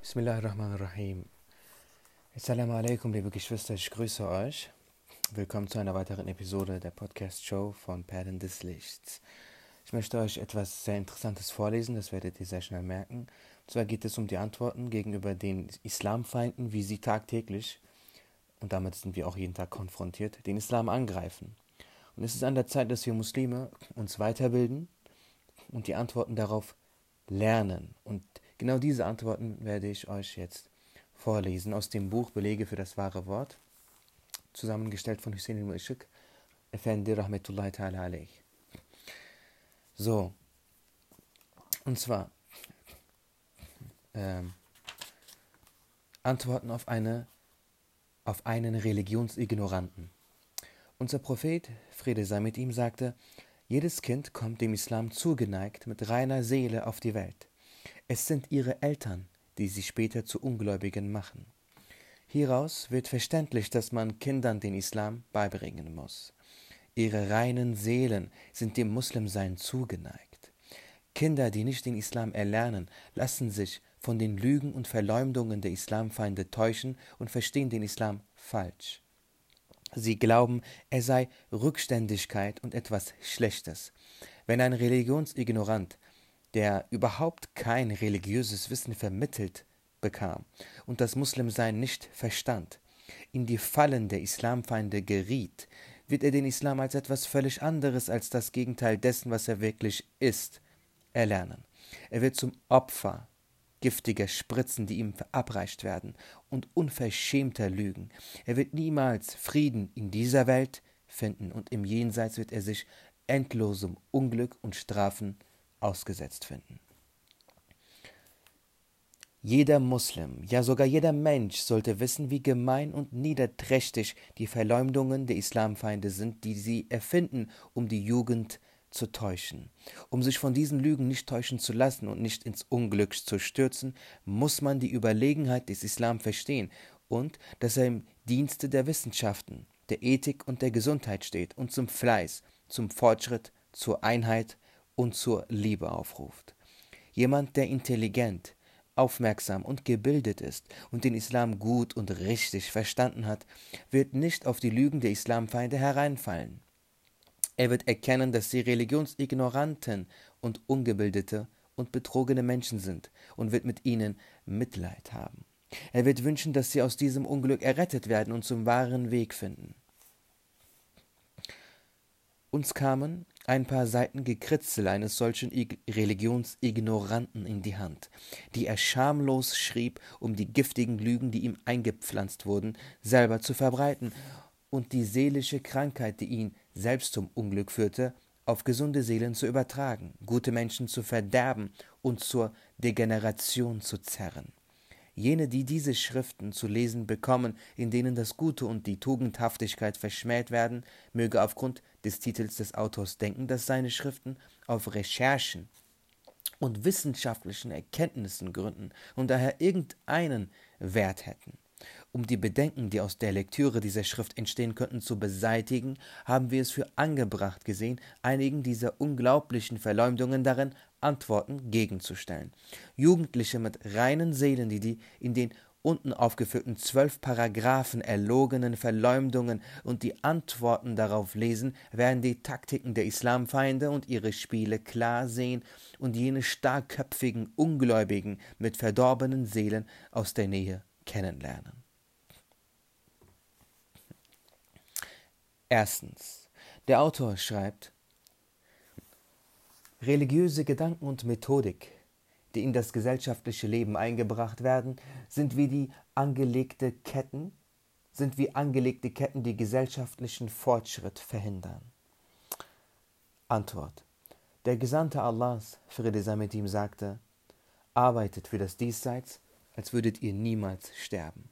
Bismillahirrahmanirrahim. Assalamu alaikum, liebe Geschwister, ich grüße euch. Willkommen zu einer weiteren Episode der Podcast-Show von Perlen des Lichts. Ich möchte euch etwas sehr Interessantes vorlesen, das werdet ihr sehr schnell merken. Und zwar geht es um die Antworten gegenüber den Islamfeinden, wie sie tagtäglich, und damit sind wir auch jeden Tag konfrontiert, den Islam angreifen. Und es ist an der Zeit, dass wir Muslime uns weiterbilden und die Antworten darauf lernen. Und Genau diese Antworten werde ich euch jetzt vorlesen aus dem Buch Belege für das wahre Wort, zusammengestellt von Hussein al-Mu'ishik, Effendi Rahmetullahi ta'ala alayh. So, und zwar ähm, Antworten auf, eine, auf einen Religionsignoranten. Unser Prophet, Friede sei mit ihm, sagte, jedes Kind kommt dem Islam zugeneigt mit reiner Seele auf die Welt. Es sind ihre Eltern, die sie später zu Ungläubigen machen. Hieraus wird verständlich, dass man Kindern den Islam beibringen muss. Ihre reinen Seelen sind dem Muslimsein zugeneigt. Kinder, die nicht den Islam erlernen, lassen sich von den Lügen und Verleumdungen der Islamfeinde täuschen und verstehen den Islam falsch. Sie glauben, er sei Rückständigkeit und etwas Schlechtes. Wenn ein Religionsignorant der überhaupt kein religiöses Wissen vermittelt bekam und das Muslimsein nicht verstand, in die Fallen der Islamfeinde geriet, wird er den Islam als etwas völlig anderes als das Gegenteil dessen, was er wirklich ist, erlernen. Er wird zum Opfer giftiger Spritzen, die ihm verabreicht werden, und unverschämter Lügen. Er wird niemals Frieden in dieser Welt finden, und im Jenseits wird er sich endlosem Unglück und Strafen ausgesetzt finden. Jeder Muslim, ja sogar jeder Mensch sollte wissen, wie gemein und niederträchtig die Verleumdungen der Islamfeinde sind, die sie erfinden, um die Jugend zu täuschen. Um sich von diesen Lügen nicht täuschen zu lassen und nicht ins Unglück zu stürzen, muss man die Überlegenheit des Islam verstehen und dass er im Dienste der Wissenschaften, der Ethik und der Gesundheit steht und zum Fleiß, zum Fortschritt, zur Einheit und zur Liebe aufruft. Jemand, der intelligent, aufmerksam und gebildet ist und den Islam gut und richtig verstanden hat, wird nicht auf die Lügen der Islamfeinde hereinfallen. Er wird erkennen, dass sie religionsignoranten und ungebildete und betrogene Menschen sind und wird mit ihnen Mitleid haben. Er wird wünschen, dass sie aus diesem Unglück errettet werden und zum wahren Weg finden. Uns kamen ein paar Seiten Gekritzel eines solchen Religionsignoranten in die Hand, die er schamlos schrieb, um die giftigen Lügen, die ihm eingepflanzt wurden, selber zu verbreiten und die seelische Krankheit, die ihn selbst zum Unglück führte, auf gesunde Seelen zu übertragen, gute Menschen zu verderben und zur Degeneration zu zerren. Jene, die diese Schriften zu lesen bekommen, in denen das Gute und die Tugendhaftigkeit verschmäht werden, möge aufgrund des Titels des Autors denken, dass seine Schriften auf Recherchen und wissenschaftlichen Erkenntnissen gründen und daher irgendeinen Wert hätten. Um die Bedenken, die aus der Lektüre dieser Schrift entstehen könnten, zu beseitigen, haben wir es für angebracht gesehen, einigen dieser unglaublichen Verleumdungen darin Antworten gegenzustellen. Jugendliche mit reinen Seelen, die die in den unten aufgeführten zwölf Paragraphen erlogenen Verleumdungen und die Antworten darauf lesen, werden die Taktiken der Islamfeinde und ihre Spiele klar sehen und jene starkköpfigen Ungläubigen mit verdorbenen Seelen aus der Nähe kennenlernen. Erstens. Der Autor schreibt, Religiöse Gedanken und Methodik, die in das gesellschaftliche Leben eingebracht werden, sind wie die angelegte Ketten, sind wie angelegte Ketten, die gesellschaftlichen Fortschritt verhindern. Antwort. Der Gesandte Allahs, Friede sei mit ihm, sagte, arbeitet für das Diesseits, als würdet ihr niemals sterben.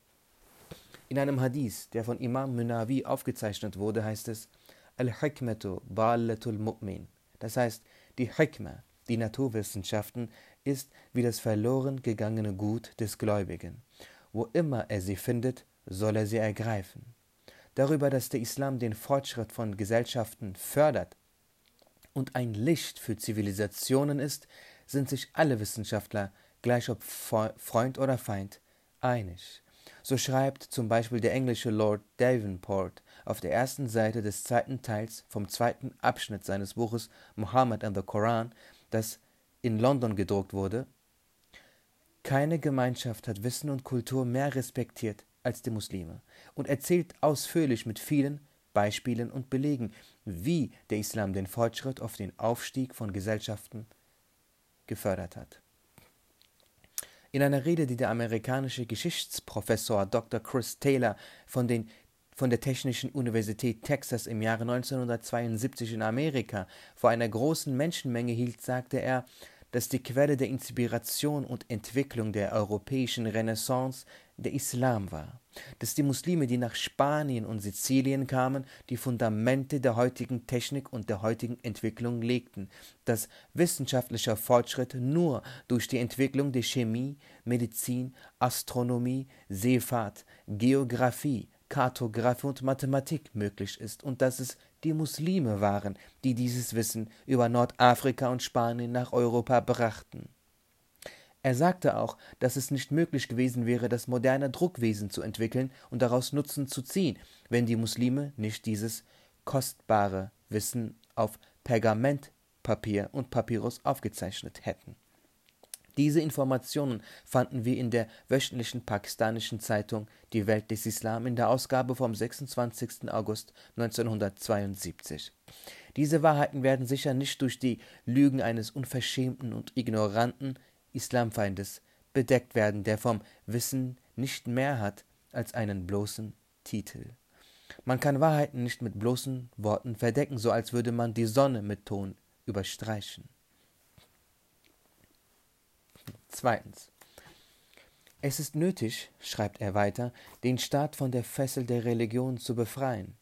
In einem Hadith, der von Imam Munawi aufgezeichnet wurde, heißt es, Al-Hikmatu Ba'alatul Mu'min. Das heißt, die Hikmah, die Naturwissenschaften, ist wie das verloren gegangene Gut des Gläubigen. Wo immer er sie findet, soll er sie ergreifen. Darüber, dass der Islam den Fortschritt von Gesellschaften fördert und ein Licht für Zivilisationen ist, sind sich alle Wissenschaftler gleich ob Freund oder Feind, einig. So schreibt zum Beispiel der englische Lord Davenport auf der ersten Seite des zweiten Teils vom zweiten Abschnitt seines Buches Muhammad and the Koran, das in London gedruckt wurde, keine Gemeinschaft hat Wissen und Kultur mehr respektiert als die Muslime und erzählt ausführlich mit vielen Beispielen und Belegen, wie der Islam den Fortschritt auf den Aufstieg von Gesellschaften gefördert hat. In einer Rede, die der amerikanische Geschichtsprofessor Dr. Chris Taylor von, den, von der Technischen Universität Texas im Jahre 1972 in Amerika vor einer großen Menschenmenge hielt, sagte er, dass die Quelle der Inspiration und Entwicklung der europäischen Renaissance der Islam war, dass die Muslime, die nach Spanien und Sizilien kamen, die Fundamente der heutigen Technik und der heutigen Entwicklung legten, dass wissenschaftlicher Fortschritt nur durch die Entwicklung der Chemie, Medizin, Astronomie, Seefahrt, Geographie, Kartographie und Mathematik möglich ist und dass es die Muslime waren, die dieses Wissen über Nordafrika und Spanien nach Europa brachten. Er sagte auch, dass es nicht möglich gewesen wäre, das moderne Druckwesen zu entwickeln und daraus Nutzen zu ziehen, wenn die Muslime nicht dieses kostbare Wissen auf Pergamentpapier und Papyrus aufgezeichnet hätten. Diese Informationen fanden wir in der wöchentlichen pakistanischen Zeitung Die Welt des Islam in der Ausgabe vom 26. August 1972. Diese Wahrheiten werden sicher nicht durch die Lügen eines unverschämten und ignoranten Islamfeindes bedeckt werden, der vom Wissen nicht mehr hat als einen bloßen Titel. Man kann Wahrheiten nicht mit bloßen Worten verdecken, so als würde man die Sonne mit Ton überstreichen. Zweitens. Es ist nötig, schreibt er weiter, den Staat von der Fessel der Religion zu befreien.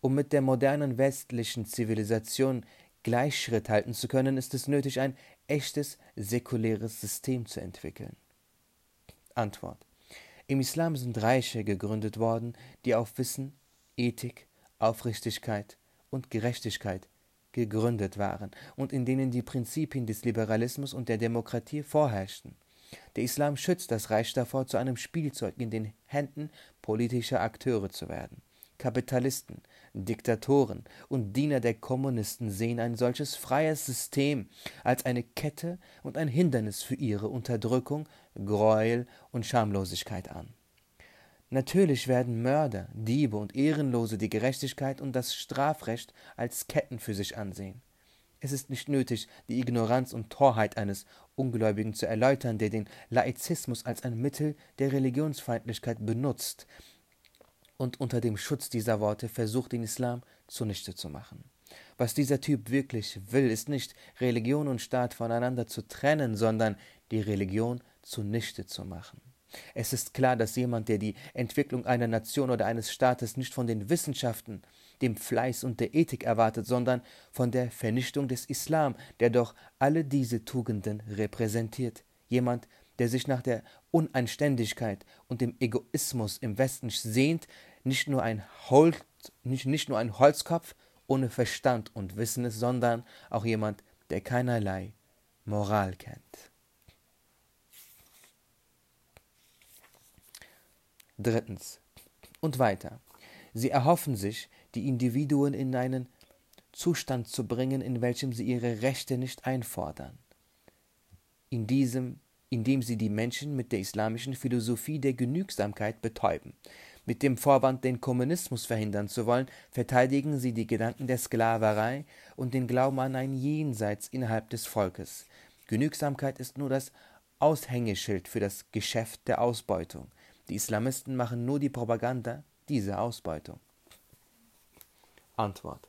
Um mit der modernen westlichen Zivilisation Gleichschritt halten zu können, ist es nötig, ein echtes säkuläres System zu entwickeln. Antwort. Im Islam sind Reiche gegründet worden, die auf Wissen, Ethik, Aufrichtigkeit und Gerechtigkeit gegründet waren und in denen die Prinzipien des Liberalismus und der Demokratie vorherrschten. Der Islam schützt das Reich davor, zu einem Spielzeug in den Händen politischer Akteure zu werden. Kapitalisten, Diktatoren und Diener der Kommunisten sehen ein solches freies System als eine Kette und ein Hindernis für ihre Unterdrückung, Gräuel und Schamlosigkeit an. Natürlich werden Mörder, Diebe und Ehrenlose die Gerechtigkeit und das Strafrecht als Ketten für sich ansehen. Es ist nicht nötig, die Ignoranz und Torheit eines Ungläubigen zu erläutern, der den Laizismus als ein Mittel der Religionsfeindlichkeit benutzt und unter dem Schutz dieser Worte versucht, den Islam zunichte zu machen. Was dieser Typ wirklich will, ist nicht Religion und Staat voneinander zu trennen, sondern die Religion zunichte zu machen. Es ist klar, dass jemand, der die Entwicklung einer Nation oder eines Staates nicht von den Wissenschaften, dem Fleiß und der Ethik erwartet, sondern von der Vernichtung des Islam, der doch alle diese Tugenden repräsentiert. Jemand, der sich nach der Uneinständigkeit und dem Egoismus im Westen sehnt, nicht nur ein, Holz, nicht, nicht nur ein Holzkopf ohne Verstand und Wissen ist, sondern auch jemand, der keinerlei Moral kennt. Drittens. Und weiter. Sie erhoffen sich, die Individuen in einen Zustand zu bringen, in welchem sie ihre Rechte nicht einfordern. In diesem, indem sie die Menschen mit der islamischen Philosophie der Genügsamkeit betäuben. Mit dem Vorwand, den Kommunismus verhindern zu wollen, verteidigen sie die Gedanken der Sklaverei und den Glauben an ein Jenseits innerhalb des Volkes. Genügsamkeit ist nur das Aushängeschild für das Geschäft der Ausbeutung. Die Islamisten machen nur die Propaganda dieser Ausbeutung. Antwort.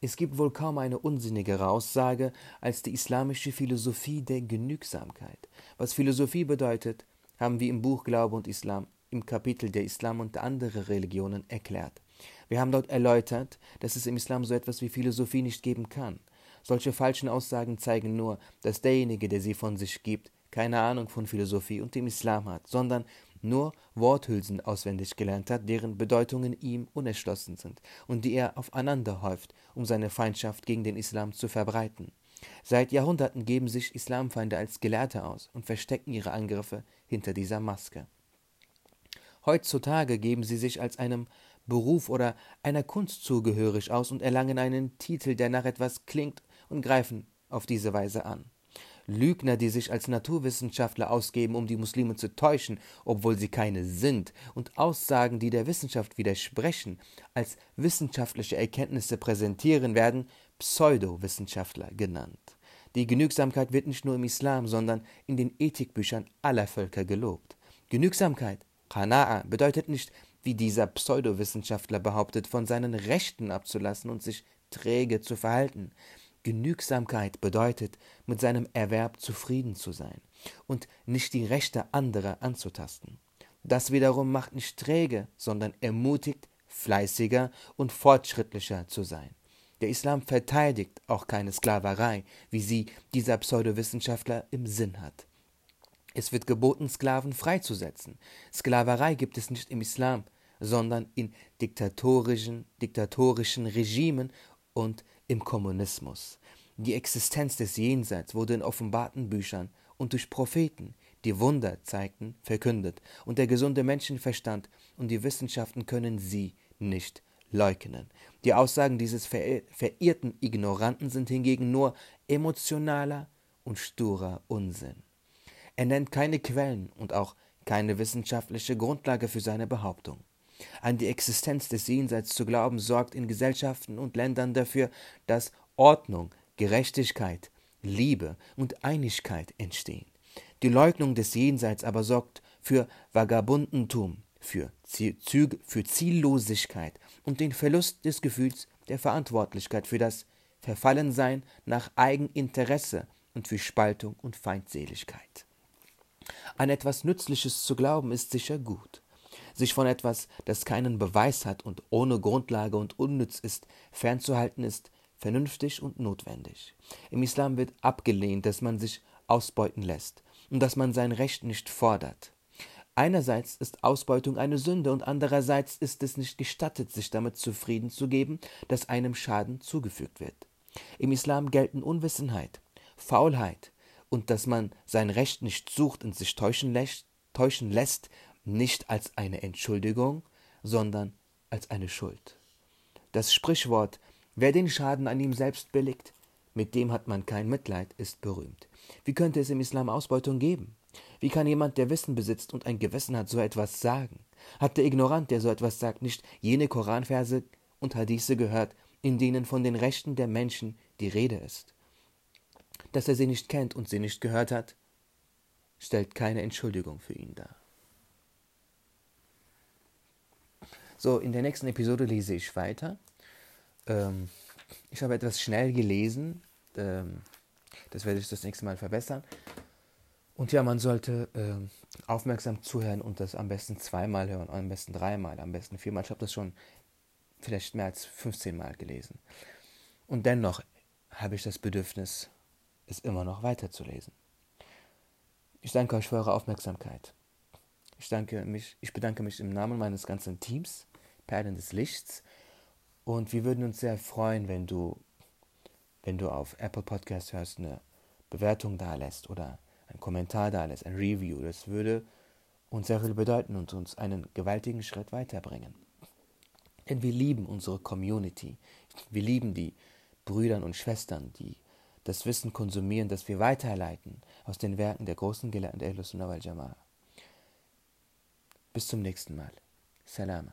Es gibt wohl kaum eine unsinnigere Aussage als die islamische Philosophie der Genügsamkeit. Was Philosophie bedeutet, haben wir im Buch Glaube und Islam im Kapitel der Islam und andere Religionen erklärt. Wir haben dort erläutert, dass es im Islam so etwas wie Philosophie nicht geben kann. Solche falschen Aussagen zeigen nur, dass derjenige, der sie von sich gibt, keine Ahnung von Philosophie und dem Islam hat, sondern nur Worthülsen auswendig gelernt hat, deren Bedeutungen ihm unerschlossen sind und die er aufeinander häuft, um seine Feindschaft gegen den Islam zu verbreiten. Seit Jahrhunderten geben sich Islamfeinde als Gelehrte aus und verstecken ihre Angriffe hinter dieser Maske. Heutzutage geben sie sich als einem Beruf oder einer Kunst zugehörig aus und erlangen einen Titel, der nach etwas klingt und greifen auf diese Weise an. Lügner, die sich als Naturwissenschaftler ausgeben, um die Muslime zu täuschen, obwohl sie keine sind, und Aussagen, die der Wissenschaft widersprechen, als wissenschaftliche Erkenntnisse präsentieren, werden Pseudowissenschaftler genannt. Die Genügsamkeit wird nicht nur im Islam, sondern in den Ethikbüchern aller Völker gelobt. Genügsamkeit, Qana'a, bedeutet nicht, wie dieser Pseudowissenschaftler behauptet, von seinen Rechten abzulassen und sich träge zu verhalten. Genügsamkeit bedeutet, mit seinem Erwerb zufrieden zu sein und nicht die Rechte anderer anzutasten. Das wiederum macht nicht träge, sondern ermutigt, fleißiger und fortschrittlicher zu sein. Der Islam verteidigt auch keine Sklaverei, wie sie dieser Pseudowissenschaftler im Sinn hat. Es wird geboten, Sklaven freizusetzen. Sklaverei gibt es nicht im Islam, sondern in diktatorischen, diktatorischen Regimen und im Kommunismus. Die Existenz des Jenseits wurde in offenbarten Büchern und durch Propheten, die Wunder zeigten, verkündet, und der gesunde Menschenverstand und die Wissenschaften können sie nicht leugnen. Die Aussagen dieses verirrten Ignoranten sind hingegen nur emotionaler und sturer Unsinn. Er nennt keine Quellen und auch keine wissenschaftliche Grundlage für seine Behauptung. An die Existenz des Jenseits zu glauben, sorgt in Gesellschaften und Ländern dafür, dass Ordnung, Gerechtigkeit, Liebe und Einigkeit entstehen. Die Leugnung des Jenseits aber sorgt für Vagabundentum, für, Ziel, für Ziellosigkeit und den Verlust des Gefühls der Verantwortlichkeit für das Verfallensein nach Eigeninteresse und für Spaltung und Feindseligkeit. An etwas Nützliches zu glauben ist sicher gut. Sich von etwas, das keinen Beweis hat und ohne Grundlage und unnütz ist, fernzuhalten ist vernünftig und notwendig. Im Islam wird abgelehnt, dass man sich ausbeuten lässt und dass man sein Recht nicht fordert. Einerseits ist Ausbeutung eine Sünde und andererseits ist es nicht gestattet, sich damit zufrieden zu geben, dass einem Schaden zugefügt wird. Im Islam gelten Unwissenheit, Faulheit und dass man sein Recht nicht sucht und sich täuschen lässt, täuschen lässt nicht als eine Entschuldigung, sondern als eine Schuld. Das Sprichwort Wer den Schaden an ihm selbst billigt, mit dem hat man kein Mitleid, ist berühmt. Wie könnte es im Islam Ausbeutung geben? Wie kann jemand, der Wissen besitzt und ein Gewissen hat, so etwas sagen? Hat der Ignorant, der so etwas sagt, nicht jene Koranverse und Hadithe gehört, in denen von den Rechten der Menschen die Rede ist? Dass er sie nicht kennt und sie nicht gehört hat, stellt keine Entschuldigung für ihn dar. So, in der nächsten Episode lese ich weiter. Ähm, ich habe etwas schnell gelesen. Ähm, das werde ich das nächste Mal verbessern. Und ja, man sollte äh, aufmerksam zuhören und das am besten zweimal hören, am besten dreimal, am besten viermal. Ich habe das schon vielleicht mehr als 15 Mal gelesen. Und dennoch habe ich das Bedürfnis, es immer noch weiterzulesen. Ich danke euch für eure Aufmerksamkeit. Ich, danke mich, ich bedanke mich im Namen meines ganzen Teams, Perlen des Lichts, und wir würden uns sehr freuen, wenn du, wenn du auf Apple Podcast hörst, eine Bewertung da lässt oder einen Kommentar da lässt, ein Review. Das würde uns sehr viel bedeuten und uns einen gewaltigen Schritt weiterbringen. Denn wir lieben unsere Community. Wir lieben die Brüder und Schwestern, die das Wissen konsumieren, das wir weiterleiten aus den Werken der großen Gelehrten der Sunnah wal Bis zum nächsten Mal. Salama.